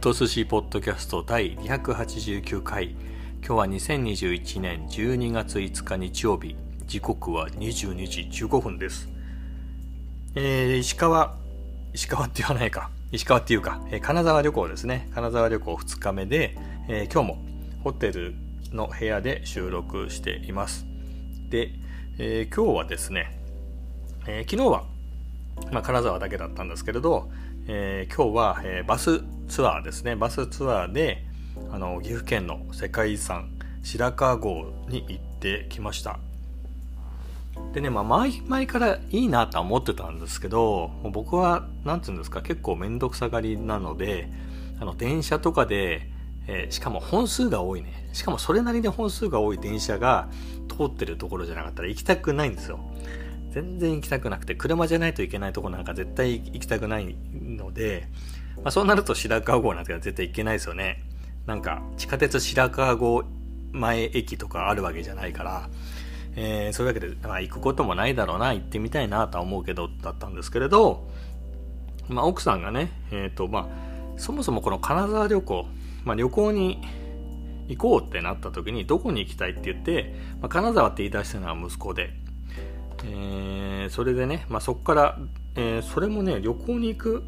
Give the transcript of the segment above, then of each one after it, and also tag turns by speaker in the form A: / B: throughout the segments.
A: と寿司ポッドキャスト第289回。今日は2021年12月5日日曜日。時刻は22時15分です。えー、石川石川って言わないか。石川っていうか、えー、金沢旅行ですね。金沢旅行2日目で、えー、今日もホテルの部屋で収録しています。で、えー、今日はですね、え昨日は、まあ、金沢だけだったんですけれど、え今日は、えバスツアーですね。バスツアーであの岐阜県の世界遺産白川郷に行ってきました。でね、まあ、前前からいいなとは思ってたんですけど僕は何て言うんですか結構面倒くさがりなのであの電車とかで、えー、しかも本数が多いね。しかもそれなりに本数が多い電車が通ってるところじゃなかったら行きたくないんですよ。全然行きたくなくて車じゃないといけないとこなんか絶対行きたくないのでまあ、そうなると白川郷なんて絶対行けないですよね。なんか、地下鉄白川郷前駅とかあるわけじゃないから、えー、そういうわけで、まあ、行くこともないだろうな、行ってみたいなとは思うけど、だったんですけれど、まあ、奥さんがね、えっ、ー、と、まあ、そもそもこの金沢旅行、まあ、旅行に行こうってなった時に、どこに行きたいって言って、まあ、金沢って言い出したのは息子で、えー、それでね、まあ、そこから、えー、それもね、旅行に行く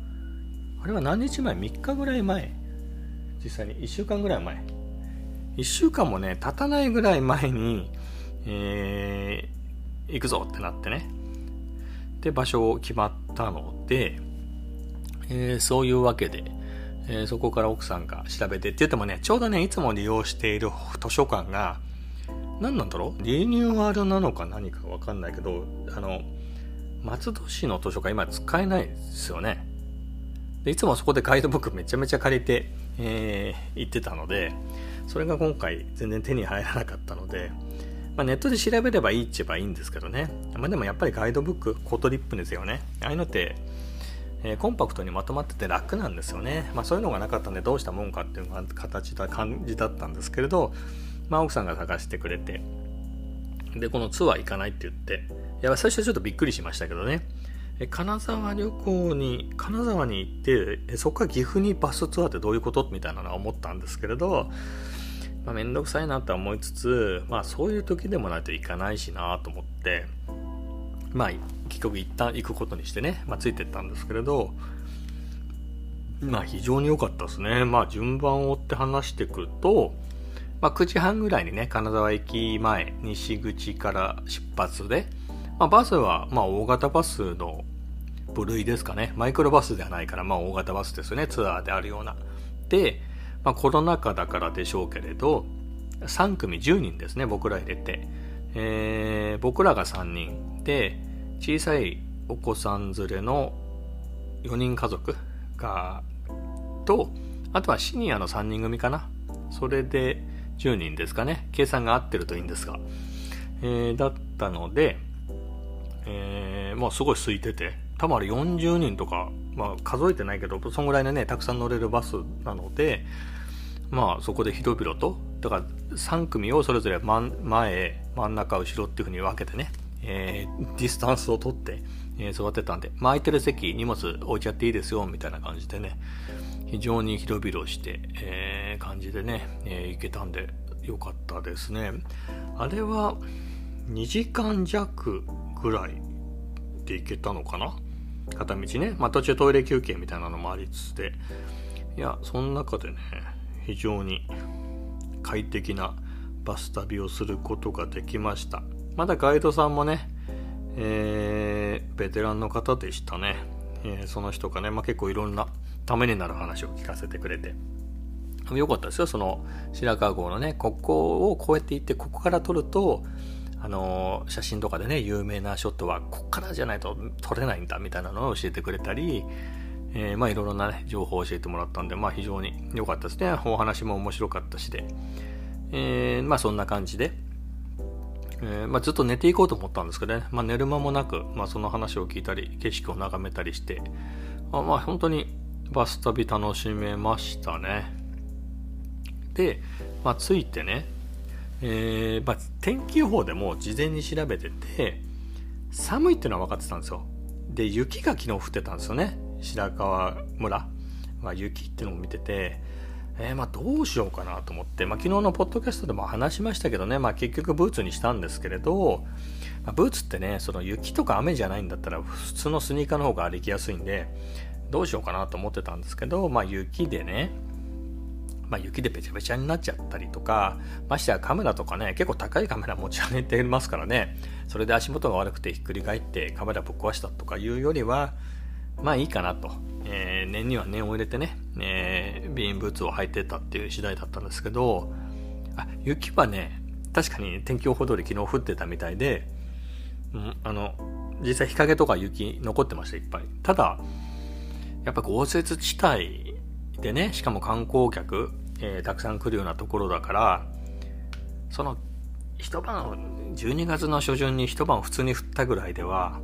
A: あれは何日前 ?3 日ぐらい前。実際に1週間ぐらい前。1週間もね経たないぐらい前に、えー、行くぞってなってね。で場所を決まったので、えー、そういうわけで、えー、そこから奥さんが調べてって言ってもねちょうどねいつも利用している図書館が何なんだろう？リニューアルなのか何かわかんないけどあの松戸市の図書館今使えないですよねでいつもそこでガイドブックめちゃめちゃ借りて、えー、行ってたので、それが今回全然手に入らなかったので、まあ、ネットで調べればいいっちゃえばいいんですけどね。まあ、でもやっぱりガイドブック、コートリップですよね。ああいうのって、えー、コンパクトにまとまってて楽なんですよね。まあそういうのがなかったんでどうしたもんかっていう形だ感じだったんですけれど、まあ奥さんが探してくれて、で、このツアー行かないって言って、いや、最初ちょっとびっくりしましたけどね。金沢旅行に金沢に行ってそこから岐阜にバスツアーってどういうこと？みたいなのは思ったんですけれど、まあ、めんどくさいなとは思いつつ、まあ、そういう時でもないといかないしなと思ってまあ結局一旦行くことにしてね、まあ、ついてったんですけれどまあ非常に良かったですね。まあ順番を追って話していくとまあ、9時半ぐらいにね、金沢駅前、西口から出発で、まあ、バスは、まあ、大型バスの部類ですかね。マイクロバスではないから、まあ大型バスですね。ツアーであるような。で、まあコロナ禍だからでしょうけれど、3組10人ですね、僕ら入れて。えー、僕らが3人で、小さいお子さん連れの4人家族が、と、あとはシニアの3人組かな。それで10人ですかね。計算が合ってるといいんですが。えー、だったので、えー、まあすごい空いてて、多分あれ40人とか、まあ数えてないけど、そんぐらいのね、たくさん乗れるバスなので、まあそこで広々と、だから3組をそれぞれ前、真ん中、後ろっていう風に分けてね、えー、ディスタンスを取って、えー、座ってたんで、まあ、空いてる席、荷物置いちゃっていいですよ、みたいな感じでね、非常に広々して、えー、感じでね、えー、行けたんで、よかったですね。あれは、2時間弱ぐらいで行けたのかな？片道ね、まあ、途中トイレ休憩みたいなのもありつつで。いやその中でね非常に快適なバス旅をすることができました。まだガイドさんもね、えー、ベテランの方でしたね、えー、その人がね、まあ、結構いろんなためになる話を聞かせてくれて。よかったですよ。その白川郷のねここをこうやって行ってここから撮るとあの写真とかでね有名なショットはこっからじゃないと撮れないんだみたいなのを教えてくれたり、えー、まあいろいろな、ね、情報を教えてもらったんでまあ非常に良かったですね。お話も面白かったしで、えー、まあそんな感じで、えー、まあ、ずっと寝ていこうと思ったんですけどね、まあ、寝る間もなく、まあ、その話を聞いたり景色を眺めたりしてあまあ本当にバス旅楽しめましたね。で、まあ、着いてねえー、まあ、天気予報でも事前に調べてて寒いっていうのは分かってたんですよ。で雪が昨日降ってたんですよね。白川村。まあ、雪っていうのを見てて、えー、まあどうしようかなと思って、まあ、昨日のポッドキャストでも話しましたけどね、まあ、結局ブーツにしたんですけれど、まあ、ブーツってねその雪とか雨じゃないんだったら普通のスニーカーの方が歩きやすいんでどうしようかなと思ってたんですけど、まあ、雪でねまあ、雪でべちゃべちゃになっちゃったりとか、ましてやカメラとかね、結構高いカメラ持ち上げてますからね、それで足元が悪くてひっくり返ってカメラぶっ壊したとかいうよりは、まあいいかなと。えー、念には念を入れてね、えー、ビーンブーツを履いてたっていう次第だったんですけど、あ、雪はね、確かに天気予報通り昨日降ってたみたいで、うん、あの、実際日陰とか雪残ってました、いっぱい。ただ、やっぱ豪雪地帯でね、しかも観光客、えー、たくさん来るようなところだから、その、一晩、12月の初旬に一晩普通に降ったぐらいでは、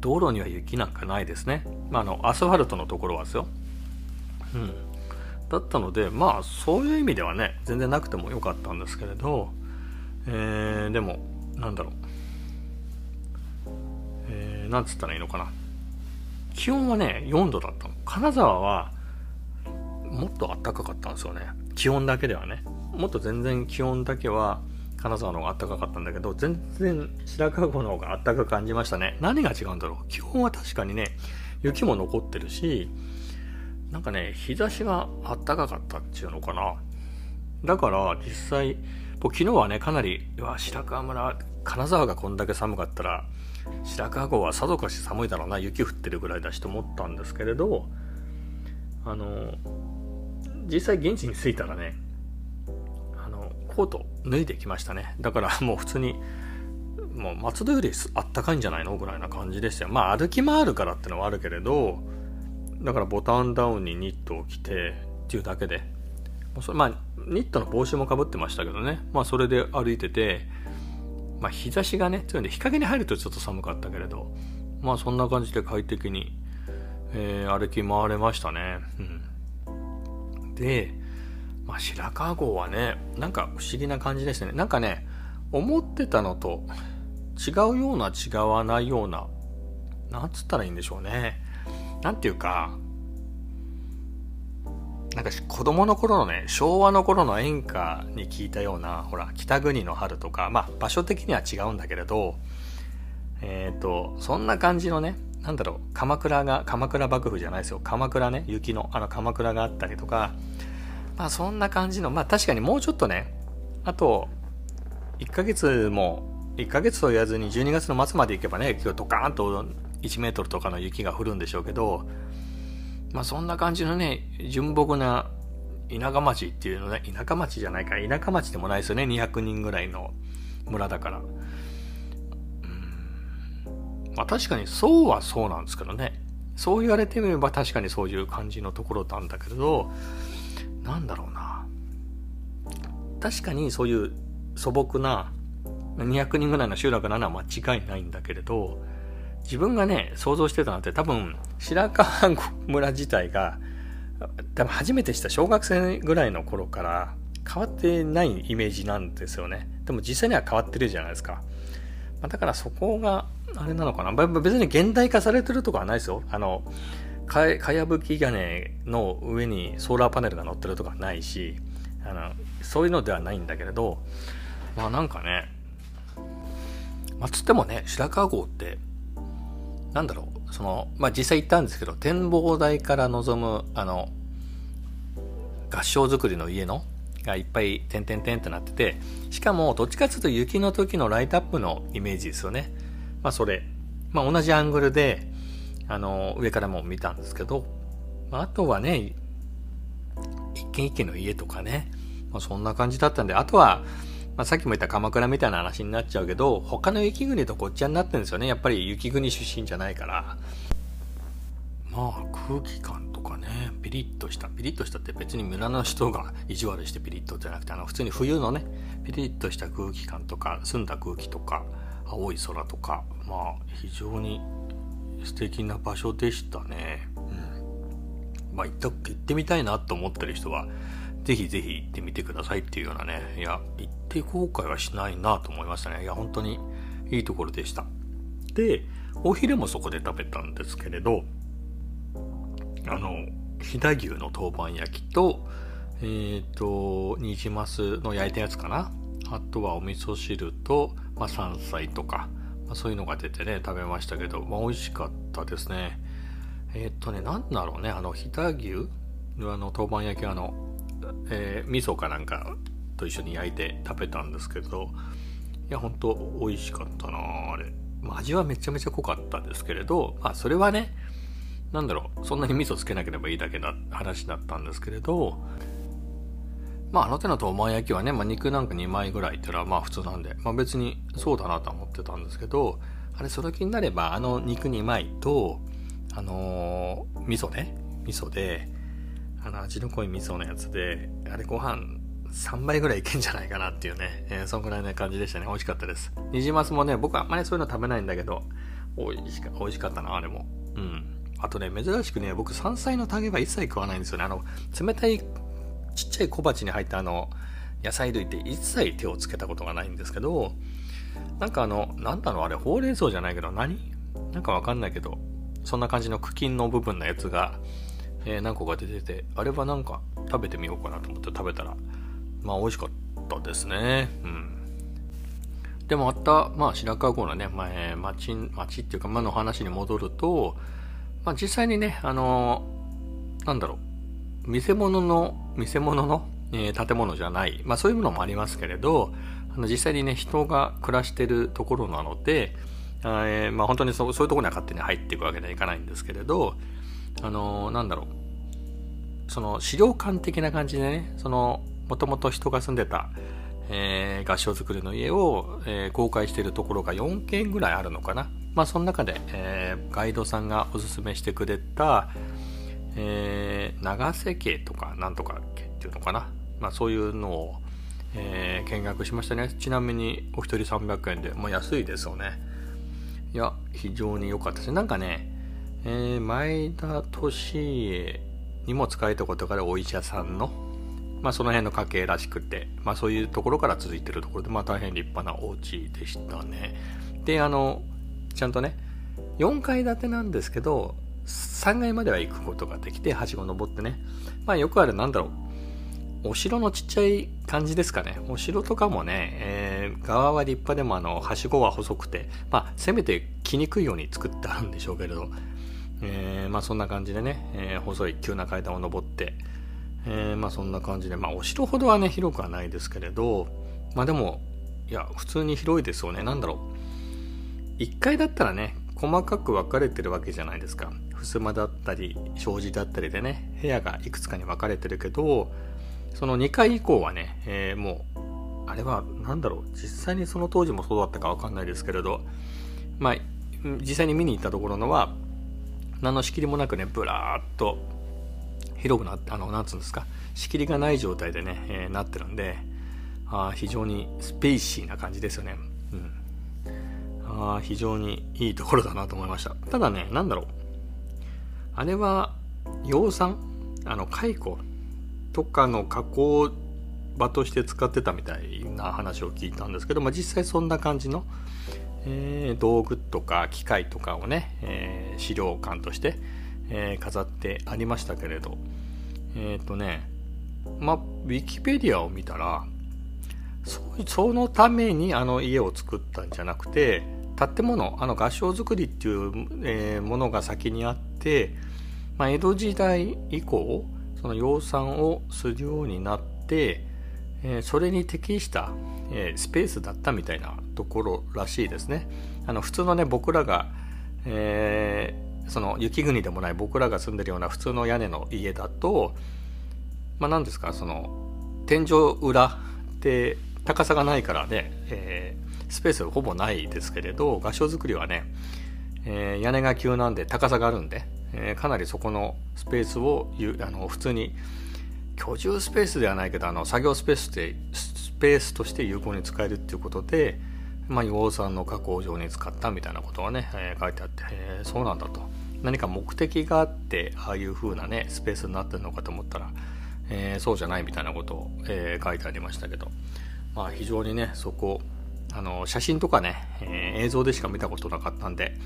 A: 道路には雪なんかないですね。まあ、あの、アスファルトのところはですよ。うん。だったので、まあ、そういう意味ではね、全然なくてもよかったんですけれど、えー、でも、なんだろう。えー、なんつったらいいのかな。気温はね、4度だったの。金沢は、もっと暖かかったんですよね。気温だけではね。もっと全然気温だけは、金沢の方が暖かかったんだけど、全然白川湖の方が暖かく感じましたね。何が違うんだろう。気温は確かにね、雪も残ってるし、なんかね、日差しが暖かかったっていうのかな。だから実際、昨日はね、かなり、うわ、白川村、金沢がこんだけ寒かったら、白川郷はさぞかし寒いだろうな、雪降ってるぐらいだしと思ったんですけれど、あの、実際現地に着いたらねあの、コート脱いできましたね。だから もう普通に、もう松戸よりあったかいんじゃないのぐらいな感じでしたよ。まあ歩き回るからってのはあるけれど、だからボタンダウンにニットを着てっていうだけで、まあニットの帽子もかぶってましたけどね。まあそれで歩いてて、まあ日差しがね、強いんで日陰に入るとちょっと寒かったけれど、まあそんな感じで快適に、えー、歩き回れましたね。うん。で、まあ、白川郷はね、なんか不思議な感じですね。なんかね、思ってたのと違うような違わないような、なんつったらいいんでしょうね。なんていうか、なんか子供の頃のね、昭和の頃の演歌に聞いたような、ほら、北国の春とか、まあ場所的には違うんだけれど、えっ、ー、と、そんな感じのね、なんだろう、鎌倉が、鎌倉幕府じゃないですよ。鎌倉ね、雪の、あの鎌倉があったりとか、まあそんな感じの、まあ確かにもうちょっとね、あと、1ヶ月も、1ヶ月と言わずに12月の末まで行けばね、今日ドカーンと1メートルとかの雪が降るんでしょうけど、まあそんな感じのね、純朴な田舎町っていうのね、田舎町じゃないか、田舎町でもないですよね、200人ぐらいの村だから。うん、まあ確かにそうはそうなんですけどね。そう言われてみれば確かにそういう感じのところなんだけれど、なんだろうな。確かにそういう素朴な200人ぐらいの集落なのは間違いないんだけれど、自分がね、想像してたのって多分、白川村自体が、多分初めてした小学生ぐらいの頃から変わってないイメージなんですよね。でも実際には変わってるじゃないですか。まあだからそこが、あれなのかな。別に現代化されてるとかはないですよ。あの、かかやぶき屋根の上にソーラーパネルが乗ってるとかないしあのそういうのではないんだけれどまあなんかねまあつってもね白川郷ってなんだろうそのまあ実際行ったんですけど展望台から望むあの合掌造りの家のがいっぱい点々点ってなっててしかもどっちかっていうと雪の時のライトアップのイメージですよね。まあそれ。まあ同じアングルであの、上からも見たんですけど、まあとはね、一軒一軒の家とかね、まあ、そんな感じだったんで、あとは、まあ、さっきも言った鎌倉みたいな話になっちゃうけど、他の雪国とごっちゃになってるんですよね。やっぱり雪国出身じゃないから。まあ空気感とかね、ピリッとした、ピリッとしたって別に村の人が意地悪してピリッとじゃなくて、あの普通に冬のね、ピリッとした空気感とか、澄んだ空気とか、青い空とか、まあ非常に素敵な場所でしたね。うん。まあ行った、行ってみたいなと思ってる人は、ぜひぜひ行ってみてくださいっていうようなね、いや、行って後悔はしないなと思いましたね。いや、本当にいいところでした。で、お昼もそこで食べたんですけれど、あの、飛騨牛の当番焼きと、えっ、ー、と、ニジマスの焼いたやつかな。あとはお味噌汁と、まあ、山菜とか、まあ、そういうのが出てね、食べましたけど、まあ、美味しかったですね。えっ、ー、とね、なんだろうね、あの、飛騨牛あの、当番焼きあの、えー、味噌かなんかと一緒に焼いて食べたんですけど、いや、ほんと美味しかったなあれ。まあ、味はめちゃめちゃ濃かったですけれど、まあ、それはね、なんだろう、そんなに味噌つけなければいいだけな話だったんですけれど、まあ、あの手の豆板焼きはね、まあ、肉なんか2枚ぐらいっていうのはまあ普通なんで、まあ別にそうだなと思ってたんですけど、あれ、その気になれば、あの肉2枚と、あのー、味噌ね、味噌で、あの味の濃い味噌のやつで、あれご飯3倍ぐらいいけんじゃないかなっていうね、えー、そんぐらいな感じでしたね。美味しかったです。ニジマスもね、僕はあんまりそういうの食べないんだけど、美味しか美味しかったな、あれも。うん。あとね、珍しくね、僕山菜の種は一切食わないんですよね。あの、冷たいちっちゃい小鉢に入ったあの、野菜類って一切手をつけたことがないんですけど、なんかあの、なんだろうあれ、ほうれん草じゃないけど何？なんかわかんないけど、そんな感じの茎の部分のやつが、えー、何個か出てて、あれはなんか食べてみようかなと思って食べたら、まあ美味しかったですね。うん。でもあった、まあ白川郷のね、前、町、町っていうか、まあの話に戻ると、まあ実際にね、あのー、なんだろう、見せ物の、見せ物の、えー、建物じゃない、まあそういうものもありますけれど、あの実際にね、人が暮らしてるところなので、えー、まあ本当にそうそういうところには勝手に入っていくわけにはいかないんですけれど、あのー、なんだろう、その資料館的な感じでね、その、もともと人が住んでた、えー、合掌造りの家を、えー、公開しているところが4軒ぐらいあるのかな。まあ、その中で、えー、ガイドさんがおすすめしてくれた、えー、長瀬家とかなんとか家っていうのかな。まあ、そういうのを、えー、見学しましたね。ちなみにお一人300円で、まあ、安いですよね。いや、非常に良かったです。なんかね、えー、前田利家にも使えたことがあるお医者さんの、まあ、その辺の家系らしくて、まあ、そういうところから続いてるところで、まあ、大変立派なお家でしたね。で、あの、ちゃんとね、4階建てなんですけど、3階までは行くことができて、はしご登ってね。まあ、よくある、なんだろう、お城のちっちゃい感じですかね。お城とかもね、えー、側は立派でも、あの、はしごは細くて、まあ、せめて来にくいように作ってあるんでしょうけれど、えー、まあ、そんな感じでね、えー、細い急な階段を登って、えー、まあそんな感じで、まあお城ほどはね、広くはないですけれど、まあでも、いや、普通に広いですよね。なんだろう。1階だったらね、細かく分かれてるわけじゃないですか。襖だったり、障子だったりでね、部屋がいくつかに分かれてるけど、その2階以降はね、えー、もう、あれは何だろう、実際にその当時もそうだったか分かんないですけれど、まあ、実際に見に行ったところのは、何の仕切りもなくね、ぶらーっと広くなって、あの、なんつうんですか、仕切りがない状態でね、えー、なってるんで、あ非常にスペーシーな感じですよね。うん。あ非常にいいところだなと思いました。ただね、なんだろう。あれは、養蚕？あの、蚕とかの加工場として使ってたみたいな話を聞いたんですけど、まあ、実際そんな感じの、えー、道具とか機械とかをね、えー、資料館として、えー、飾ってありましたけれど、えっ、ー、とね、まウィキペディアを見たら、そのためにあの家を作ったんじゃなくて、建物、あの合掌造りっていう、え、ものが先にあって、まあ、江戸時代以降、その養蚕をするようになって、え、それに適した、え、スペースだったみたいなところらしいですね。あの普通のね僕らが、えその雪国でもない僕らが住んでるような普通の屋根の家だとまあ何ですかその天井裏って高さがないからね、えー、スペースほぼないですけれど合掌造りはね、えー、屋根が急なんで高さがあるんで、え、かなりそこのスペースをあの普通に居住スペースではないけどあの作業スペースでスペースとして有効に使えるっていうことで、まあ、硫黄酸の加工場に使ったみたいなことがね、えー、書いてあって、えー、そうなんだと。何か目的があってああいう風なねスペースになってるのかと思ったら、えー、そうじゃないみたいなことを、え、書いてありましたけど、まあ、非常にねそこあの写真とかね、え、映像でしか見たことなかったんで。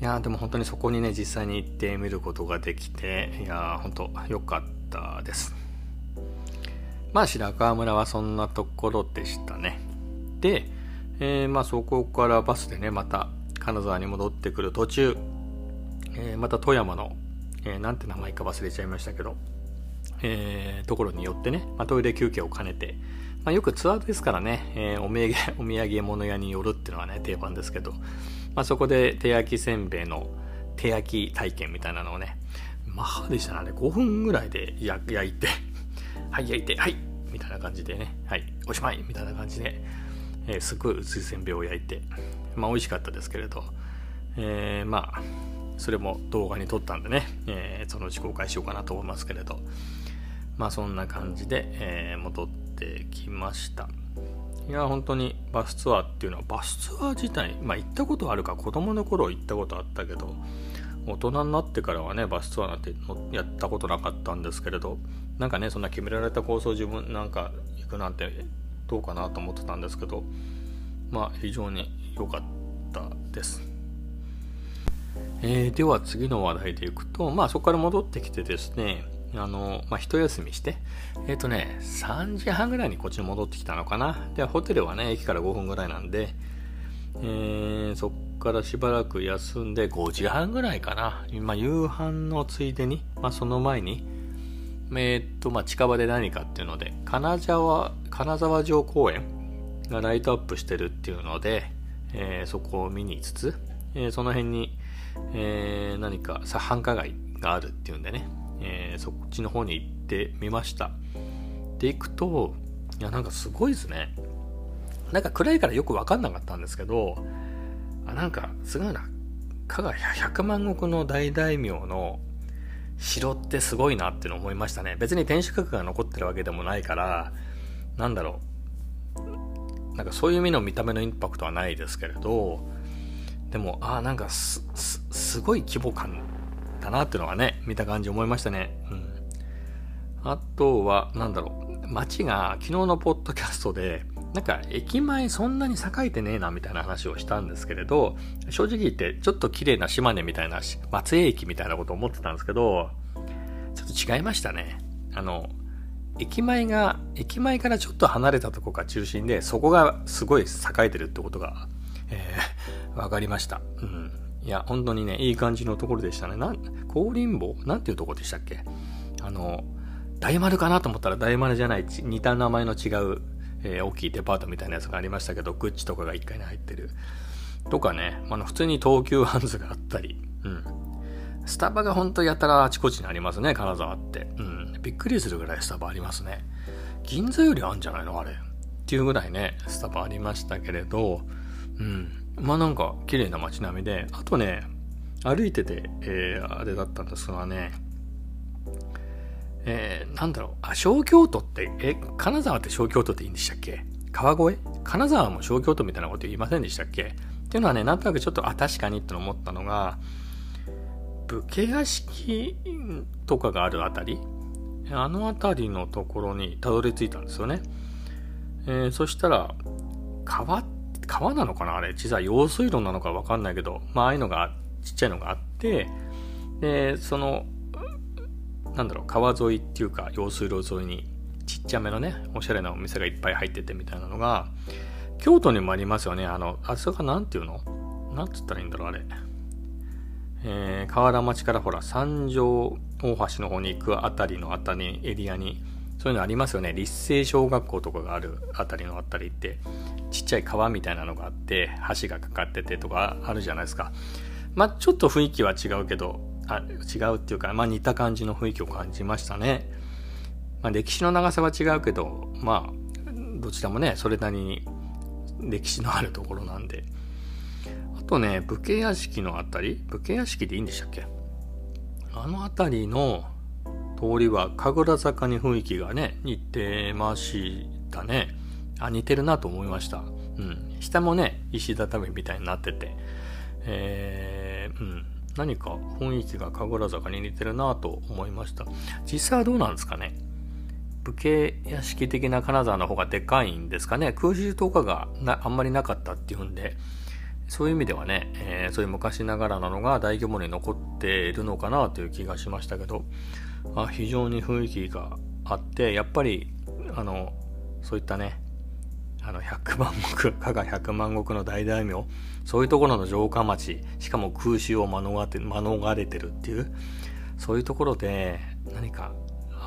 A: いやでも本当にそこにね実際に行ってみることができていや本当良かったです。まあ白川村はそんなところでしたね。で、えー、まあそこからバスでねまた金沢に戻ってくる途中、えー、また富山の、えー、なんて名前か忘れちゃいましたけど、えー、ところによってね、まあ、トイレ休憩を兼ねて、まあ、よくツアーですからね、えー、お土産 お土産物屋に寄るっていうのはね定番ですけど、まあ、そこで手焼きせんべいの手焼き体験みたいなのをねまあでしたね5分ぐらいで焼いて はい焼いてはいみたいな感じでねはいおしまいみたいな感じで、えー、すごい薄いせんべいを焼いてまあ美味しかったですけれど、えー、まあそれも動画に撮ったんでね、えー、そのうち公開しようかなと思いますけれどまあそんな感じで、えー、戻ってきました。いや本当にバスツアーっていうのはバスツアー自体まあ行ったことあるか子供の頃行ったことあったけど大人になってからはねバスツアーなんてやったことなかったんですけれどなんかねそんな決められたコースを自分なんか行くなんてどうかなと思ってたんですけどまあ非常に良かったです。えー、では次の話題でいくと、まあそこから戻ってきてですね、あの、まあ一休みして、えっ、ー、とね、3時半ぐらいにこっちに戻ってきたのかな。で、ホテルはね、駅から5分ぐらいなんで、えー、そっからしばらく休んで5時半ぐらいかな。今、夕飯のついでに、まあその前に、えっ、と、まあ近場で何かっていうので、金沢、金沢城公園がライトアップしてるっていうので、えー、そこを見につつ、えー、その辺に、えー、何か繁華街があるっていうんでね、えそっちの方に行ってみました。で行くといやなんかすごいですね。なんか暗いからよく分かんなかったんですけどあなんかすごいな。加賀百万石の大大名の城ってすごいなっての思いましたね別に天守閣が残ってるわけでもないからなんだろうなんかそういう意味の見た目のインパクトはないですけれど、でも、ああ、なんかす、す、ごい規模感だなっていうのはね、見た感じ思いましたね。うん。あとは、なんだろう、街が昨日のポッドキャストで、なんか駅前そんなに栄えてねえなみたいな話をしたんですけれど、正直言ってちょっと綺麗な島根みたいな松江駅みたいなこと思ってたんですけど、ちょっと違いましたね。あの、駅前が、駅前からちょっと離れたとこが中心で、そこがすごい栄えてるってことが、えー、わかりました。うん。いや、本当にね、いい感じのところでしたね。なん、高林坊？なんていうとこでしたっけ？あの、大丸かなと思ったら大丸じゃない、似た名前の違う、えー、大きいデパートみたいなやつがありましたけど、グッチとかが1階に入ってる。とかね、あの、普通に東急ハンズがあったり、うん。スタバが本当やたらあちこちにありますね、金沢って。うん。びっくりするぐらいスタバありますね。銀座よりあんじゃないの？あれ。っていうぐらいね、スタバありましたけれど、うん。まあなんか綺麗な街並みで、あとね、歩いてて、えー、あれだったんですがね、えー、なんだろう、あ、小京都って、え、金沢って小京都っていいんでしたっけ？川越？金沢も小京都みたいなこと言いませんでしたっけ？っていうのはね、なんとなくちょっと、あ、確かにって思ったのが、武家屋敷とかがあるあたり？あの辺りのところにたどり着いたんですよね。えー、そしたら、川、川なのかな？あれ、小さい用水路なのかわかんないけど、まあ、ああいうのが、ちっちゃいのがあって、で、その、なんだろう、川沿いっていうか、用水路沿いに、ちっちゃめのね、おしゃれなお店がいっぱい入っててみたいなのが、京都にもありますよね。あの、あそこがなんていうの？なんつったらいいんだろう、あれ。えー、河原町からほら、三条大橋の方に行くあたりのあたり、エリアに、そういうのありますよね。立成小学校とかがあるあたりのあたりって、ちっちゃい川みたいなのがあって、橋がかかっててとかあるじゃないですか。まあ、ちょっと雰囲気は違うけど、あ違うっていうか、まあ、似た感じの雰囲気を感じましたね。まあ、歴史の長さは違うけど、まあ、どちらもね、それなりに歴史のあるところなんで、あとね、武家屋敷のあたり、武家屋敷でいいんでしたっけ？あのあたりの通りは神楽坂に雰囲気がね、似てましたね。あ、似てるなと思いました。うん。下もね、石畳みたいになってて、えー、うん。何か雰囲気が神楽坂に似てるなと思いました。実際はどうなんですかね？武家屋敷的な金沢の方がでかいんですかね？空襲とかがあんまりなかったっていうんで、そういう意味ではね、えー、そういう昔ながらなのが大規模に残っているのかなという気がしましたけど、あ非常に雰囲気があって、やっぱり、あの、そういったね、あの、百万石、加賀百万石の大大名、そういうところの城下町、しかも空襲を免れてるっていう、そういうところで何か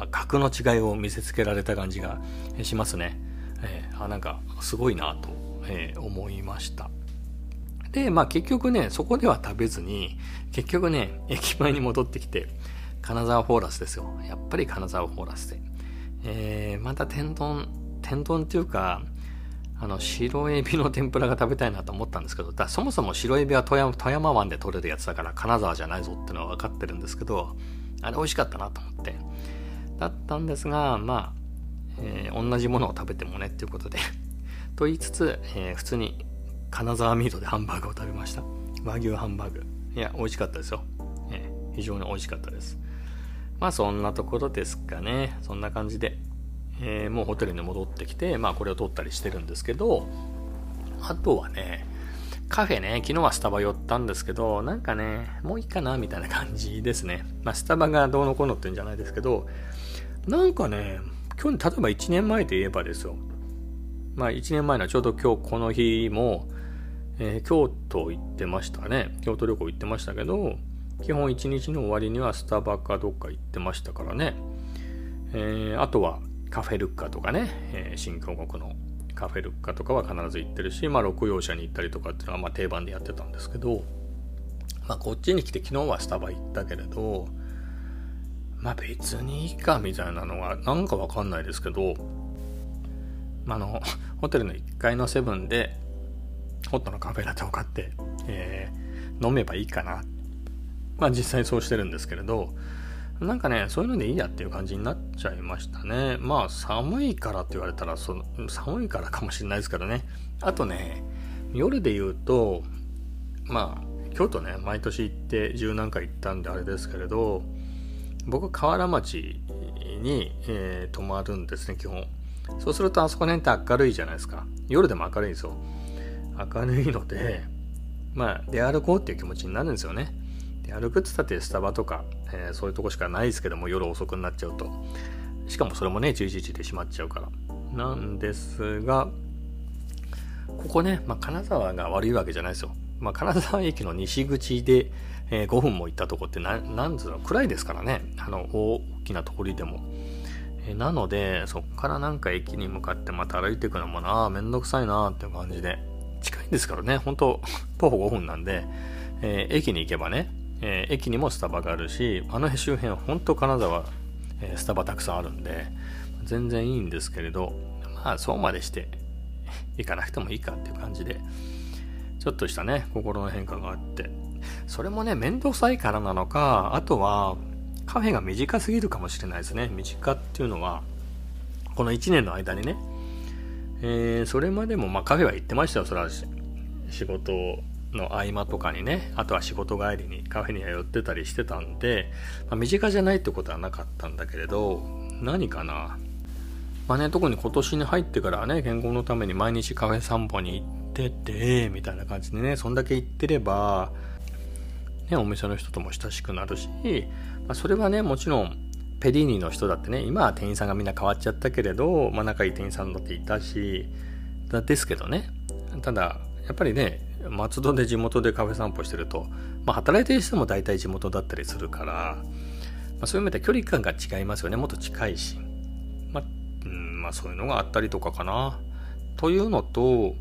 A: 格の違いを見せつけられた感じがしますね。えー、あなんかすごいなと、えー、思いました。で、まあ結局ね、そこでは食べずに、結局ね、駅前に戻ってきて、金沢フォーラスですよ。やっぱり金沢フォーラスで。えー、また天丼、天丼っていうか、あの、白エビの天ぷらが食べたいなと思ったんですけど、だそもそも白エビは富山富山湾で取れるやつだから金沢じゃないぞってのは分かってるんですけど、あれ美味しかったなと思って。だったんですが、まあ、えー、同じものを食べてもねっていうことで と言いつつ、えー、普通に金沢ミートでハンバーグを食べました。和牛ハンバーグ。いや、美味しかったですよ。えー、非常に美味しかったです。まあそんなところですかね。そんな感じで、えー、もうホテルに戻ってきて、まあこれを撮ったりしてるんですけど、あとはね、カフェね、昨日はスタバ寄ったんですけど、なんかね、もういいかなみたいな感じですね。まあスタバがどうのこうのってんじゃないですけど、なんかね、今日例えば1年前で言えばですよ。まあ1年前のちょうど今日この日も、えー、京都行ってましたね。京都旅行行ってましたけど、基本一日の終わりにはスタバかどっか行ってましたからね。えー、あとはカフェルッカとかね、えー、新京国のカフェルッカとかは必ず行ってるし、まあ、六葉社に行ったりとかっていうのはま定番でやってたんですけど、まあ、こっちに来て昨日はスタバ行ったけれど、まあ別にいいかみたいなのはなんかわかんないですけど、まあの、ホテルの1階のセブンでホットのカフェラテを買って、えー、飲めばいいかな。まあ実際そうしてるんですけれど、なんかね、そういうのでいいやっていう感じになっちゃいましたね。まあ寒いからって言われたらその、寒いからかもしれないですけどね。あとね、夜で言うと、まあ、京都ね、毎年行って十何回行ったんであれですけれど、僕、河原町に、えー、泊まるんですね、基本。そうするとあそこら辺って明るいじゃないですか。夜でも明るいんですよ。明るいので、まあ、出歩こうっていう気持ちになるんですよね。出歩くって言ったってスタバとか、えー、そういうとこしかないですけども、夜遅くになっちゃうと。しかもそれもね、11時で閉まっちゃうから。なんですが、ここね、まあ、金沢が悪いわけじゃないですよ。まあ、金沢駅の西口で、えー、5分も行ったとこってな、なんつうの、暗いですからね。あの、大きな通りでも。え、なので、そっからなんか駅に向かってまた歩いていくのもな、めんどくさいなっていう感じで。近いんですからね、本当徒歩5分なんで、えー、駅に行けばね、えー、駅にもスタバがあるし、あの辺周辺は、本当金沢、えー、スタバたくさんあるんで、全然いいんですけれど、まあそうまでして行かなくてもいいかっていう感じで、ちょっとしたね、心の変化があって、それもね、面倒くさいからなのか、あとは、カフェが短すぎるかもしれないですね。短っていうのは、この1年の間にね、えー、それまでも、まあカフェは行ってましたよ、それは仕事の合間とかにね、あとは仕事帰りにカフェには寄ってたりしてたんで、まあ、身近じゃないってことはなかったんだけれど、何かな。まあね、特に今年に入ってからはね、健康のために毎日カフェ散歩に行ってて、みたいな感じでね、そんだけ行ってれば、ね、お店の人とも親しくなるし、まあ、それはね、もちろん、ペディーニの人だってね、今は店員さんがみんな変わっちゃったけれど、まあ仲いい店員さんだっていたし、ですけどね、ただ、やっぱりね、松戸で地元でカフェ散歩してると、まあ、働いてる人も大体地元だったりするから、まあ、そういう意味で距離感が違いますよね。もっと近いし。まあ、うん、まあそういうのがあったりとかかな。というのと、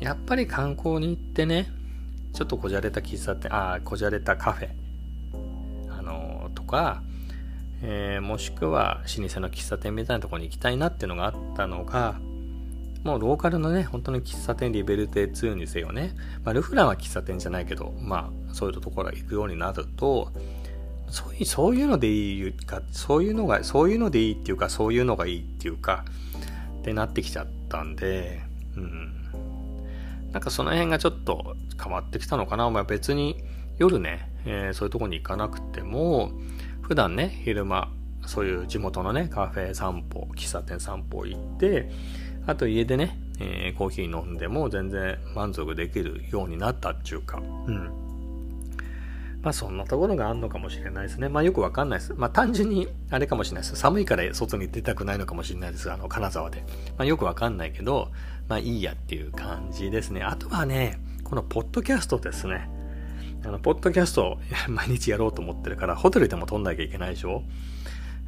A: やっぱり観光に行ってね、ちょっとこじゃれた喫茶店、ああ、こじゃれたカフェ、あのー、とか、えー、もしくは老舗の喫茶店みたいなとこに行きたいなっていうのがあったのが、もうローカルのね、本当に喫茶店リベルテ2にせよね、まあ、ルフランは喫茶店じゃないけど、まあ、そういうところ行くようになると、そういう、そういうのでいいか、そういうのが、そういうのでいいっていうか、そういうのがいいっていうか、ってなってきちゃったんで、うん。なんかその辺がちょっと変わってきたのかな。まあ、別に夜ね、えー、そういうとこに行かなくても、普段ね、昼間、そういう地元のね、カフェ散歩、喫茶店散歩行って、あと家でね、えー、コーヒー飲んでも全然満足できるようになったっていうか、うん。まあそんなところがあるのかもしれないですね。まあよくわかんないです。まあ単純にあれかもしれないです。寒いから外に出たくないのかもしれないです。あの、金沢で。まあよくわかんないけど、まあいいやっていう感じですね。あとはね、このポッドキャストですね。あの、ポッドキャスト 毎日やろうと思ってるから、ホテルでも撮んなきゃいけないでしょ？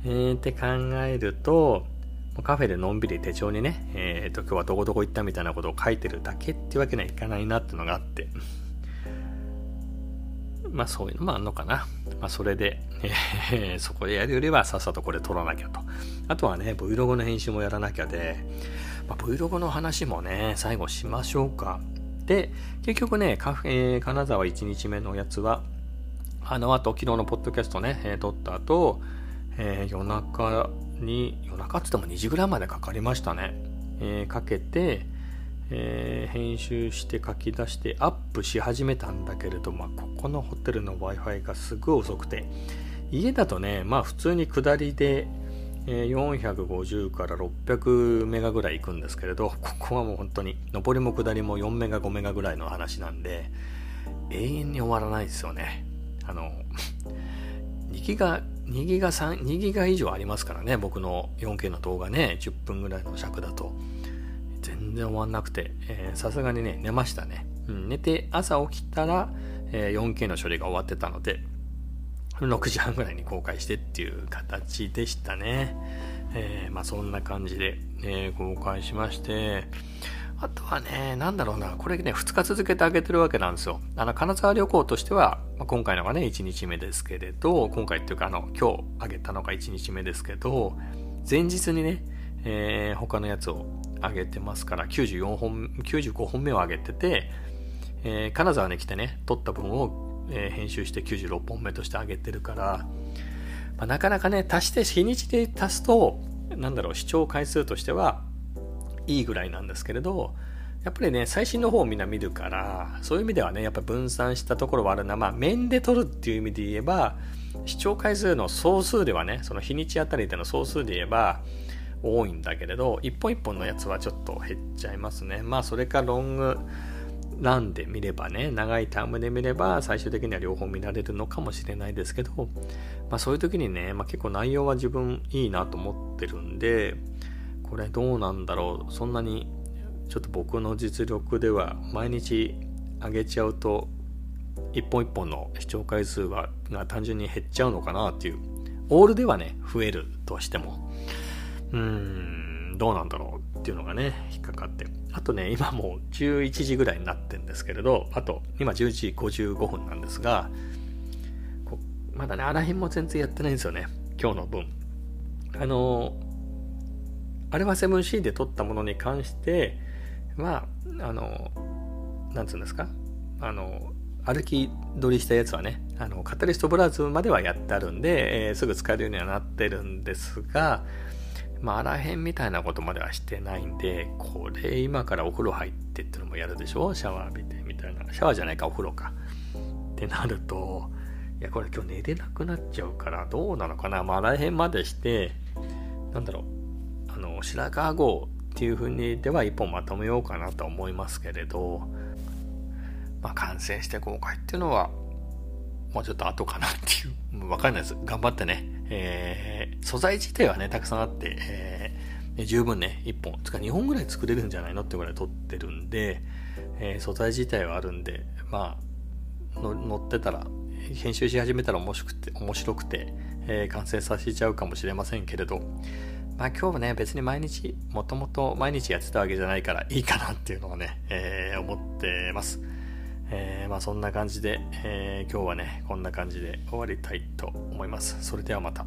A: えー、って考えると、カフェでのんびり手帳にね、えっ、ー、と、今日はどこどこ行ったみたいなことを書いてるだけってわけにはいかないなってのがあって。まあそういうのもあんのかな。まあそれで、えー、そこでやるよりはさっさとこれ撮らなきゃと。あとはね、Vlog の編集もやらなきゃで、まあ、Vlog の話もね、最後しましょうか。で、結局ね、カフェ、金沢1日目のやつは、あの後、昨日のポッドキャストね、えー、撮った後、えー、夜中に、夜中って言っても2時ぐらいまでかかりましたね。えー、かけて、えー、編集して書き出してアップし始めたんだけれど、まあ、ここのホテルの Wi-Fi がすごい遅くて、家だとね、まあ普通に下りで、450から600メガぐらい行くんですけれど、ここはもう本当に、上りも下りも4メガ5メガぐらいの話なんで、永遠に終わらないですよね。あの、2ギガ、2ギガ3、2ギガ以上ありますからね、僕の 4K の動画ね、10分ぐらいの尺だと。全然終わんなくて、さすがにね、寝ましたね。うん、寝て、朝起きたら、えー、4K の処理が終わってたので、6時半ぐらいに公開してっていう形でしたね。えー、まあそんな感じで、えー、公開しまして、あとはね、なんだろうな、これね、2日続けてあげてるわけなんですよ。あの、金沢旅行としては、まあ、今回のがね、1日目ですけれど、今回っていうか、あの、今日あげたのが1日目ですけど、前日にね、えー、他のやつを上げてますから、94本、95本目を上げてて、えー、金沢に来てね、撮った分をえー、編集して96本目として上げてるから、まあ、なかなかね、足して日にちで足すと、なんだろう、視聴回数としてはいいぐらいなんですけれど、やっぱりね、最新の方をみんな見るから、そういう意味ではね、やっぱ分散したところはあるな。まあ、面で撮るっていう意味で言えば、視聴回数の総数ではね、その日にちあたりでの総数で言えば、多いんだけれど、一本一本のやつはちょっと減っちゃいますね。まあ、それかロング、ランで見ればね、長いタームで見れば最終的には両方見られるのかもしれないですけど、まあそういう時にね、まあ結構内容は自分いいなと思ってるんで、これどうなんだろう、そんなにちょっと僕の実力では毎日上げちゃうと、一本一本の視聴回数はが単純に減っちゃうのかなっていう。オールではね、増えるとしても。うーん、どうなんだろうっていうのがね、引っかかって。あとね、今もう11時ぐらいになってんですけれど、あと、今11時55分なんですが、まだね、あらへんも全然やってないんですよね。今日の分。あの、あれは 7C で撮ったものに関して、まあ、あの、なんつうんですか？あの、歩き撮りしたやつはね、あの、カタリストブラウズまではやってあるんで、えー、すぐ使えるようにはなってるんですが、まあ、あらへんみたいなことまではしてないんで、これ今からお風呂入ってってのもやるでしょ？シャワー浴びてみたいな。シャワーじゃないか、お風呂か。ってなると、いや、これ今日寝れなくなっちゃうから、どうなのかな？まあ、あらへんまでして、なんだろう、あの、白川郷っていう風にでは一本まとめようかなと思いますけれど、まあ、完成して公開っていうのは、もうちょっと後かなっていう、うわかんないです。頑張ってね、えー、素材自体はね、たくさんあって、えー、十分ね、1本、つか2本ぐらい作れるんじゃないのってぐらい撮ってるんで、えー、素材自体はあるんで、まあ、乗ってたら、編集し始めたら面白くて、面白くて、えー、完成させちゃうかもしれませんけれど、まあ今日はね、別に毎日、もともと毎日やってたわけじゃないからいいかなっていうのはね、えー、思ってます。えー、まあそんな感じで、えー、今日はね、こんな感じで終わりたいと思います。それではまた。